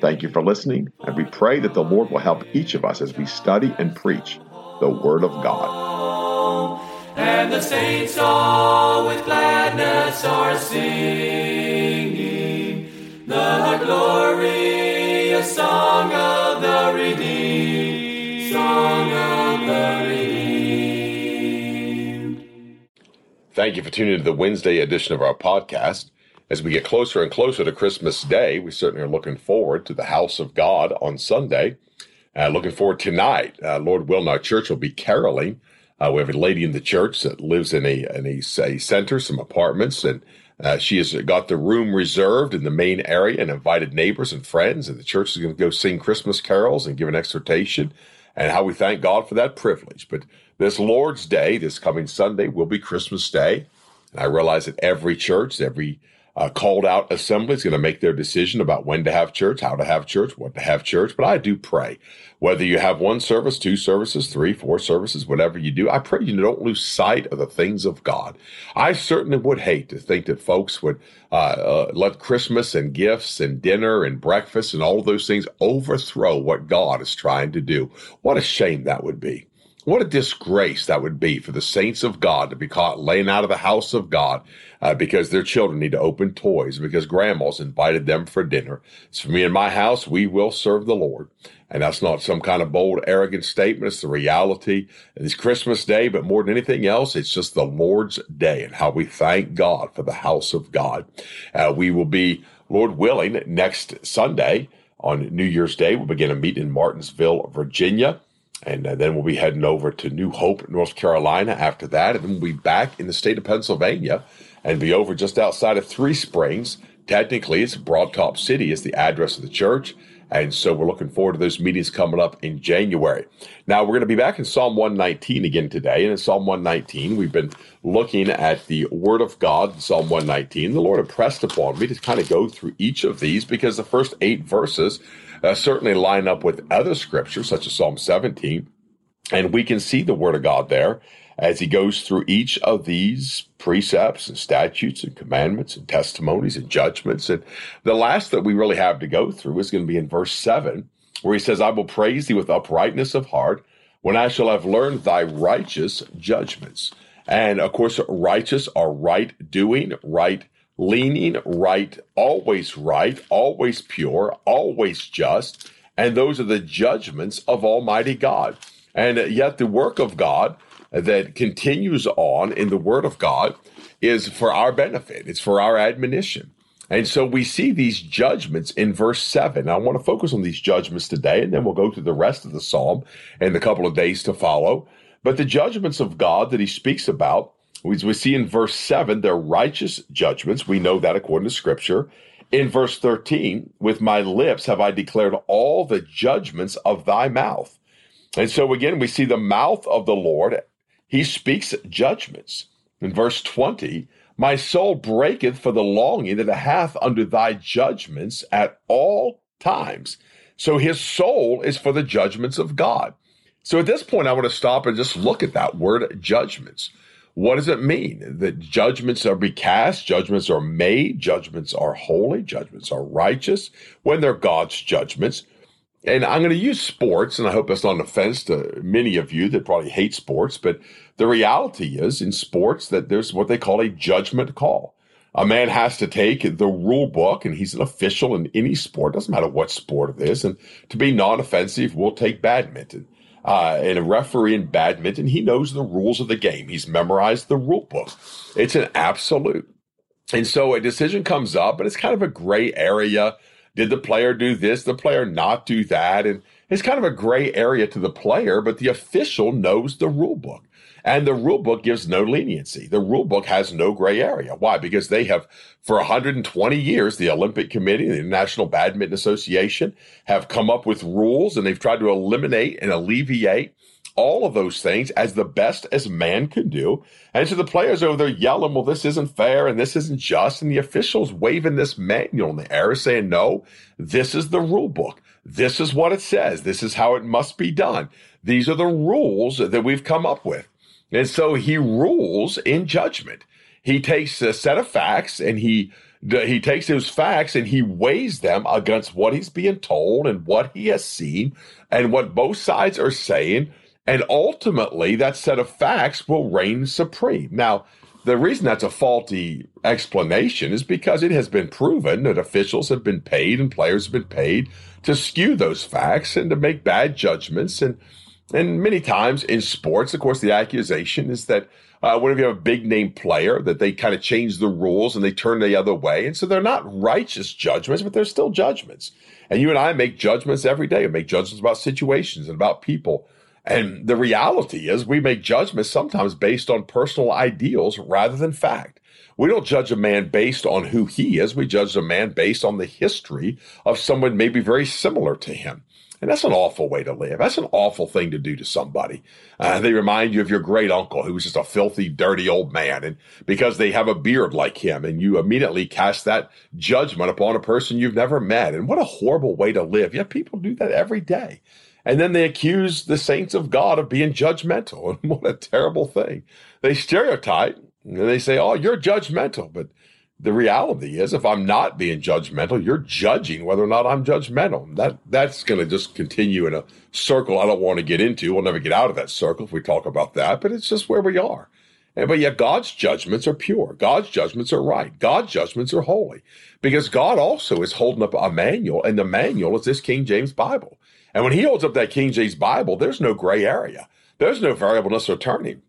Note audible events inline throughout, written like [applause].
Thank you for listening, and we pray that the Lord will help each of us as we study and preach the Word of God. And the saints all with gladness are singing the glorious song of the redeemed, song of the redeemed. Thank you for tuning in to the Wednesday edition of our podcast. As we get closer and closer to Christmas Day, we certainly are looking forward to the house of God on Sunday. Uh, looking forward tonight. Uh, Lord willing, our church will be caroling. Uh, we have a lady in the church that lives in a in a, a center, some apartments, and uh, she has got the room reserved in the main area and invited neighbors and friends. And the church is going to go sing Christmas carols and give an exhortation, and how we thank God for that privilege. But this Lord's Day, this coming Sunday, will be Christmas Day, and I realize that every church, every uh, called out assembly is going to make their decision about when to have church, how to have church, what to have church. But I do pray, whether you have one service, two services, three, four services, whatever you do, I pray you don't lose sight of the things of God. I certainly would hate to think that folks would uh, uh, let Christmas and gifts and dinner and breakfast and all those things overthrow what God is trying to do. What a shame that would be. What a disgrace that would be for the saints of God to be caught laying out of the house of God uh, because their children need to open toys because grandma's invited them for dinner. It's for me and my house, we will serve the Lord. And that's not some kind of bold, arrogant statement. It's the reality. It's Christmas Day, but more than anything else, it's just the Lord's Day and how we thank God for the house of God. Uh, we will be, Lord willing, next Sunday on New Year's Day. We'll begin a meeting in Martinsville, Virginia. And uh, then we'll be heading over to New Hope, North Carolina after that. And then we'll be back in the state of Pennsylvania and be over just outside of Three Springs. Technically, it's Broad Top City is the address of the church. And so we're looking forward to those meetings coming up in January. Now we're going to be back in Psalm 119 again today. And in Psalm 119, we've been looking at the Word of God in Psalm 119. The Lord impressed upon me to kind of go through each of these because the first eight verses uh, certainly line up with other scriptures, such as Psalm 17. And we can see the Word of God there as he goes through each of these precepts and statutes and commandments and testimonies and judgments. And the last that we really have to go through is going to be in verse 7, where he says, I will praise thee with uprightness of heart when I shall have learned thy righteous judgments. And of course, righteous are right doing, right leaning, right, always right, always pure, always just. And those are the judgments of Almighty God. And yet, the work of God that continues on in the Word of God is for our benefit, it's for our admonition. And so we see these judgments in verse 7. I want to focus on these judgments today, and then we'll go through the rest of the psalm in the couple of days to follow. But the judgments of God that he speaks about, we see in verse 7, they're righteous judgments. We know that according to Scripture. In verse 13, with my lips have I declared all the judgments of thy mouth. And so again, we see the mouth of the Lord he speaks judgments. In verse 20, my soul breaketh for the longing that it hath under thy judgments at all times. So his soul is for the judgments of God. So at this point, I want to stop and just look at that word judgments. What does it mean? That judgments are be cast, judgments are made, judgments are holy, judgments are righteous when they're God's judgments and I'm going to use sports, and I hope that's not an offense to many of you that probably hate sports, but the reality is in sports that there's what they call a judgment call. A man has to take the rule book, and he's an official in any sport, doesn't matter what sport it is. And to be non offensive, we'll take badminton. Uh, and a referee in badminton, he knows the rules of the game. He's memorized the rule book. It's an absolute. And so a decision comes up, and it's kind of a gray area did the player do this, the player not do that? And it's kind of a gray area to the player, but the official knows the rule book. And the rule book gives no leniency. The rule book has no gray area. Why? Because they have, for 120 years, the Olympic Committee, and the International Badminton Association have come up with rules and they've tried to eliminate and alleviate all of those things as the best as man can do. And so the players over there yelling, well, this isn't fair and this isn't just. And the officials waving this manual in the air saying, no, this is the rule book. This is what it says. This is how it must be done. These are the rules that we've come up with. And so he rules in judgment. He takes a set of facts and he he takes those facts and he weighs them against what he's being told and what he has seen and what both sides are saying. And ultimately, that set of facts will reign supreme. Now, the reason that's a faulty explanation is because it has been proven that officials have been paid and players have been paid to skew those facts and to make bad judgments and and many times in sports, of course, the accusation is that uh, whenever you have a big name player, that they kind of change the rules and they turn the other way. And so they're not righteous judgments, but they're still judgments. And you and I make judgments every day. We make judgments about situations and about people. And the reality is we make judgments sometimes based on personal ideals rather than fact. We don't judge a man based on who he is. We judge a man based on the history of someone maybe very similar to him. And that's an awful way to live. That's an awful thing to do to somebody. Uh, they remind you of your great uncle who was just a filthy, dirty old man. And because they have a beard like him and you immediately cast that judgment upon a person you've never met. And what a horrible way to live. Yet people do that every day. And then they accuse the saints of God of being judgmental. [laughs] And what a terrible thing. They stereotype and they say, oh, you're judgmental. But the reality is if i'm not being judgmental you're judging whether or not i'm judgmental. That that's going to just continue in a circle i don't want to get into. We'll never get out of that circle if we talk about that but it's just where we are. And, but yet god's judgments are pure. God's judgments are right. God's judgments are holy. Because god also is holding up a manual and the manual is this king james bible. And when he holds up that king james bible there's no gray area. There's no variableness or turning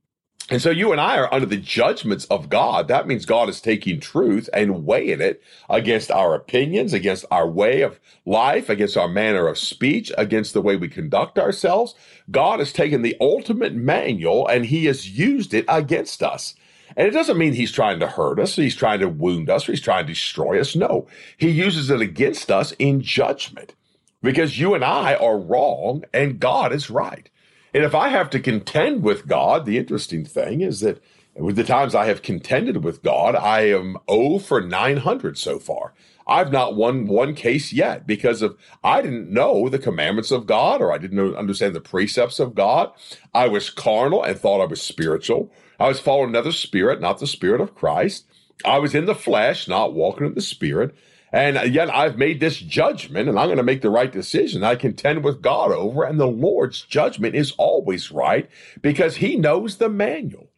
and so you and I are under the judgments of God. That means God is taking truth and weighing it against our opinions, against our way of life, against our manner of speech, against the way we conduct ourselves. God has taken the ultimate manual and he has used it against us. And it doesn't mean he's trying to hurt us, he's trying to wound us, he's trying to destroy us. No, he uses it against us in judgment because you and I are wrong and God is right. And if I have to contend with God, the interesting thing is that with the times I have contended with God, I am 0 for 900 so far. I've not won one case yet because of I didn't know the commandments of God or I didn't understand the precepts of God. I was carnal and thought I was spiritual. I was following another spirit, not the spirit of Christ. I was in the flesh, not walking in the spirit. And yet I've made this judgment and I'm going to make the right decision. I contend with God over and the Lord's judgment is always right because he knows the manual.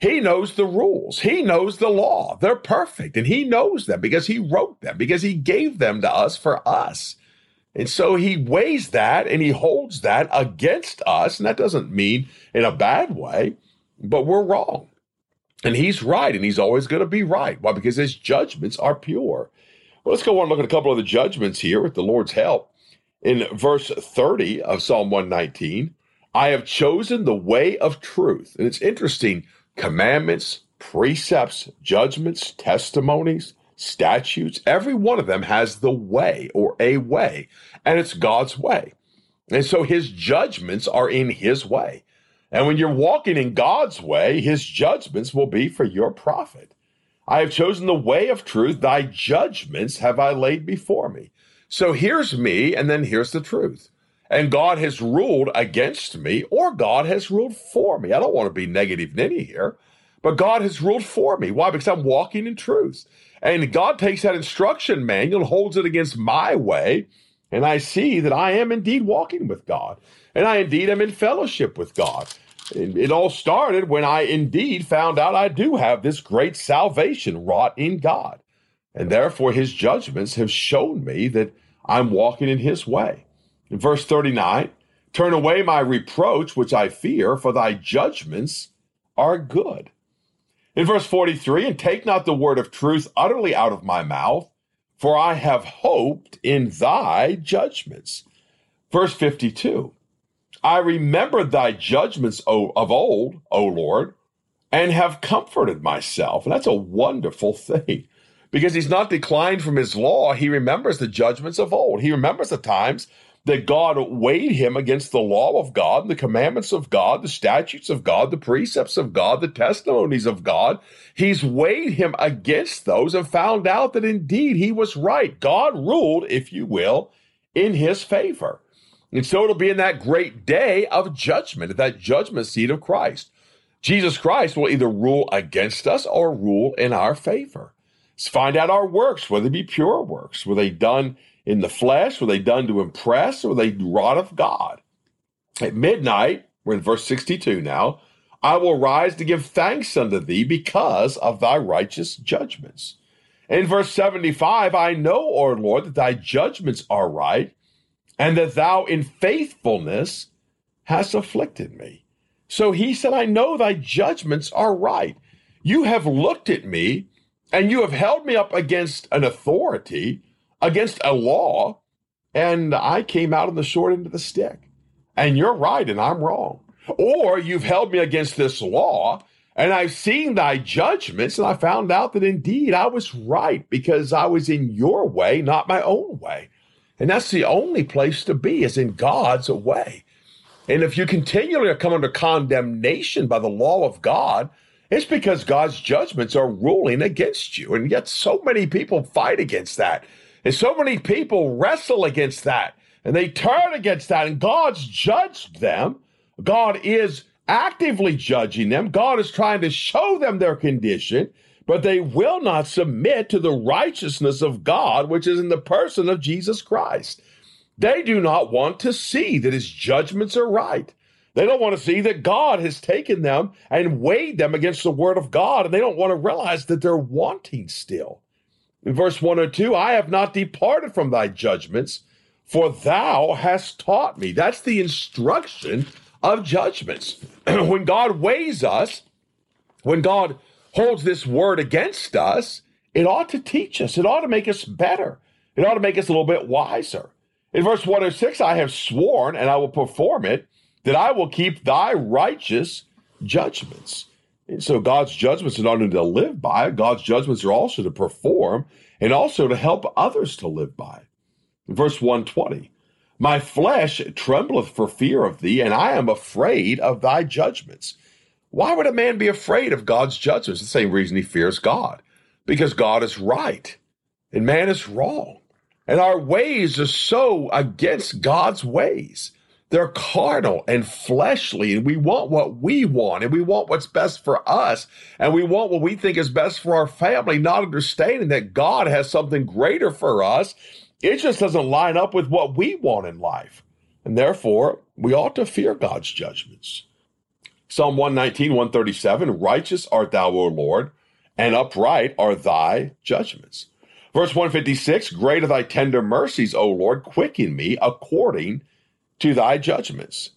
He knows the rules. He knows the law. They're perfect and he knows them because he wrote them, because he gave them to us for us. And so he weighs that and he holds that against us. And that doesn't mean in a bad way, but we're wrong. And he's right and he's always going to be right. Why? Because his judgments are pure. Well, let's go on and look at a couple of the judgments here with the Lord's help. In verse 30 of Psalm 119, I have chosen the way of truth. And it's interesting commandments, precepts, judgments, testimonies, statutes, every one of them has the way or a way, and it's God's way. And so his judgments are in his way. And when you're walking in God's way, his judgments will be for your profit. I have chosen the way of truth. Thy judgments have I laid before me. So here's me, and then here's the truth. And God has ruled against me, or God has ruled for me. I don't want to be negative Ninny here, but God has ruled for me. Why? Because I'm walking in truth. And God takes that instruction manual and holds it against my way. And I see that I am indeed walking with God. And I indeed am in fellowship with God. It all started when I indeed found out I do have this great salvation wrought in God. And therefore, his judgments have shown me that I'm walking in his way. In verse 39, turn away my reproach, which I fear, for thy judgments are good. In verse 43, and take not the word of truth utterly out of my mouth, for I have hoped in thy judgments. Verse 52, I remember thy judgments of old, O Lord, and have comforted myself. And that's a wonderful thing because he's not declined from his law. He remembers the judgments of old. He remembers the times that God weighed him against the law of God, the commandments of God, the statutes of God, the precepts of God, the testimonies of God. He's weighed him against those and found out that indeed he was right. God ruled, if you will, in his favor. And so it'll be in that great day of judgment, at that judgment seat of Christ. Jesus Christ will either rule against us or rule in our favor. Let's find out our works, whether they be pure works. Were they done in the flesh? Were they done to impress? Or were they wrought of God? At midnight, we're in verse 62 now, I will rise to give thanks unto thee because of thy righteous judgments. In verse 75, I know, O Lord, that thy judgments are right, and that thou in faithfulness hast afflicted me. So he said, I know thy judgments are right. You have looked at me, and you have held me up against an authority against a law, and I came out on the short end of the stick. And you're right, and I'm wrong. Or you've held me against this law, and I've seen thy judgments, and I found out that indeed I was right because I was in your way, not my own way. And that's the only place to be, is in God's way. And if you continually come under condemnation by the law of God, it's because God's judgments are ruling against you. And yet so many people fight against that. And so many people wrestle against that and they turn against that, and God's judged them. God is actively judging them. God is trying to show them their condition, but they will not submit to the righteousness of God, which is in the person of Jesus Christ. They do not want to see that his judgments are right. They don't want to see that God has taken them and weighed them against the word of God, and they don't want to realize that they're wanting still. In verse 102, I have not departed from thy judgments, for thou hast taught me. That's the instruction of judgments. [clears throat] when God weighs us, when God holds this word against us, it ought to teach us. It ought to make us better. It ought to make us a little bit wiser. In verse 106, I have sworn and I will perform it that I will keep thy righteous judgments. And so God's judgments are not only to live by, God's judgments are also to perform and also to help others to live by. Verse 120 My flesh trembleth for fear of thee, and I am afraid of thy judgments. Why would a man be afraid of God's judgments? The same reason he fears God, because God is right and man is wrong. And our ways are so against God's ways. They're carnal and fleshly, and we want what we want, and we want what's best for us, and we want what we think is best for our family, not understanding that God has something greater for us. It just doesn't line up with what we want in life. And therefore, we ought to fear God's judgments. Psalm 119, 137 Righteous art thou, O Lord, and upright are thy judgments. Verse 156 Great are thy tender mercies, O Lord, quicken me according to thy judgments.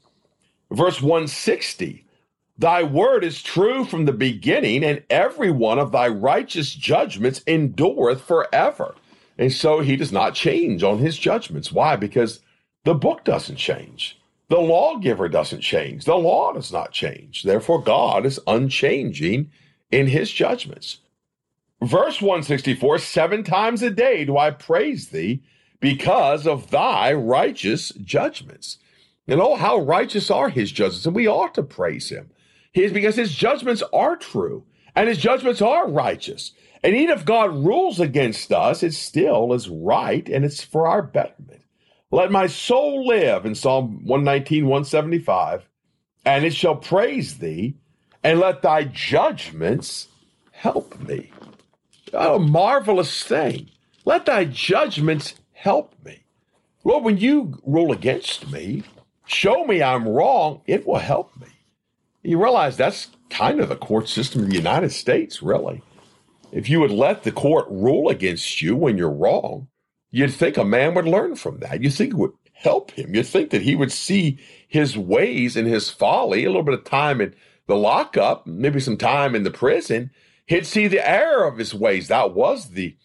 Verse 160 Thy word is true from the beginning, and every one of thy righteous judgments endureth forever. And so he does not change on his judgments. Why? Because the book doesn't change. The lawgiver doesn't change. The law does not change. Therefore, God is unchanging in his judgments. Verse 164 Seven times a day do I praise thee because of thy righteous judgments. And oh, how righteous are his judgments, and we ought to praise him. He is because his judgments are true and his judgments are righteous. And even if God rules against us, it still is right and it's for our betterment. Let my soul live in Psalm 119, 175, and it shall praise thee, and let thy judgments help me. Oh, a marvelous thing. Let thy judgments help me. Lord, when you rule against me, show me I'm wrong, it will help me. You realize that's kind of the court system of the United States, really. If you would let the court rule against you when you're wrong, you'd think a man would learn from that. You think it would help him. You'd think that he would see his ways and his folly, a little bit of time in the lockup, maybe some time in the prison. He'd see the error of his ways. That was the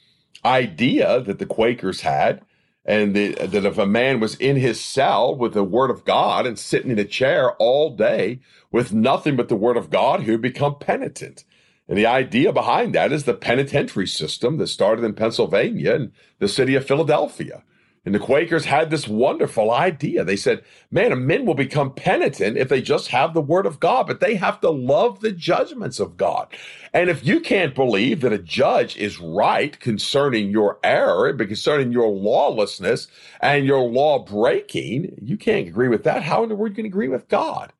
idea that the Quakers had. and the, that if a man was in his cell with the word of God and sitting in a chair all day with nothing but the word of God, he would become penitent. And the idea behind that is the penitentiary system that started in Pennsylvania and the city of Philadelphia. And the Quakers had this wonderful idea. They said, man, men will become penitent if they just have the word of God, but they have to love the judgments of God. And if you can't believe that a judge is right concerning your error, concerning your lawlessness and your law breaking, you can't agree with that. How in the world can you agree with God?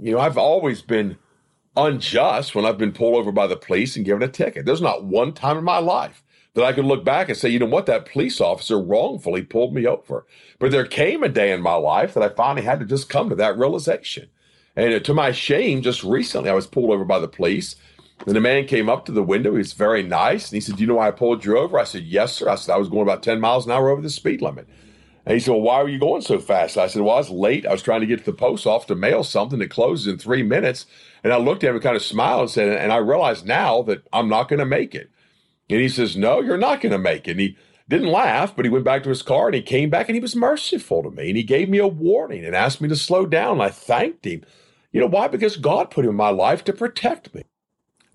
You know, I've always been unjust when I've been pulled over by the police and given a ticket. There's not one time in my life that I could look back and say, you know what, that police officer wrongfully pulled me over. But there came a day in my life that I finally had to just come to that realization. And to my shame, just recently I was pulled over by the police. And a man came up to the window. He was very nice. And he said, Do you know why I pulled you over? I said, Yes, sir. I said, I was going about 10 miles an hour over the speed limit. And he said, Well, why were you going so fast? I said, Well, I was late. I was trying to get to the post office to mail something that closes in three minutes. And I looked at him and kind of smiled and said, And I realized now that I'm not going to make it. And he says, No, you're not going to make it. And he didn't laugh, but he went back to his car and he came back and he was merciful to me. And he gave me a warning and asked me to slow down. And I thanked him. You know why? Because God put him in my life to protect me.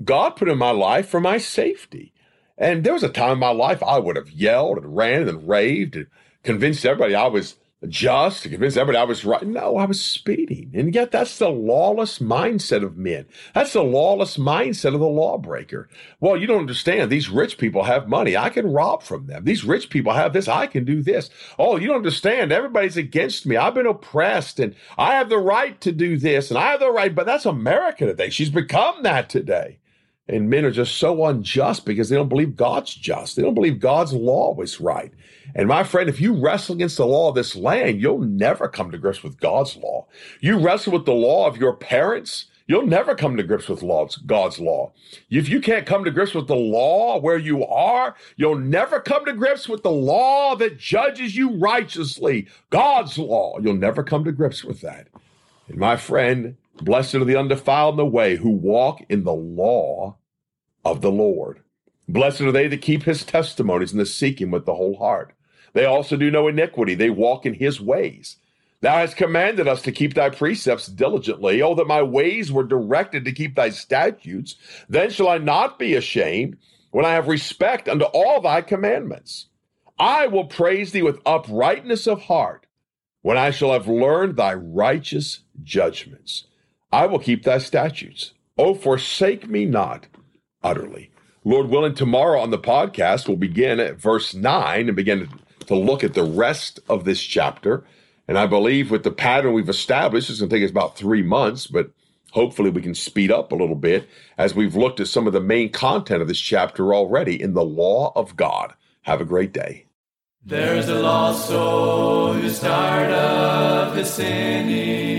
God put him in my life for my safety. And there was a time in my life I would have yelled and ran and raved and convinced everybody I was just to convince everybody I was right. No, I was speeding. And yet that's the lawless mindset of men. That's the lawless mindset of the lawbreaker. Well, you don't understand. These rich people have money. I can rob from them. These rich people have this. I can do this. Oh, you don't understand. Everybody's against me. I've been oppressed and I have the right to do this and I have the right. But that's America today. She's become that today. And men are just so unjust because they don't believe God's just. They don't believe God's law was right. And my friend, if you wrestle against the law of this land, you'll never come to grips with God's law. You wrestle with the law of your parents, you'll never come to grips with God's law. If you can't come to grips with the law where you are, you'll never come to grips with the law that judges you righteously, God's law. You'll never come to grips with that. And my friend, blessed are the undefiled in the way who walk in the law of the Lord. Blessed are they that keep his testimonies and that seek him with the whole heart. They also do no iniquity. They walk in his ways. Thou hast commanded us to keep thy precepts diligently. Oh, that my ways were directed to keep thy statutes. Then shall I not be ashamed when I have respect unto all thy commandments. I will praise thee with uprightness of heart when I shall have learned thy righteous judgments. I will keep thy statutes. Oh, forsake me not utterly. Lord willing, tomorrow on the podcast, we'll begin at verse 9 and begin to look at the rest of this chapter. And I believe with the pattern we've established, it's going to take us about three months, but hopefully we can speed up a little bit as we've looked at some of the main content of this chapter already in the law of God. Have a great day. There's a lost soul who's tired of his sinning,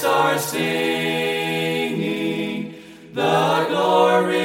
let's singing the glory.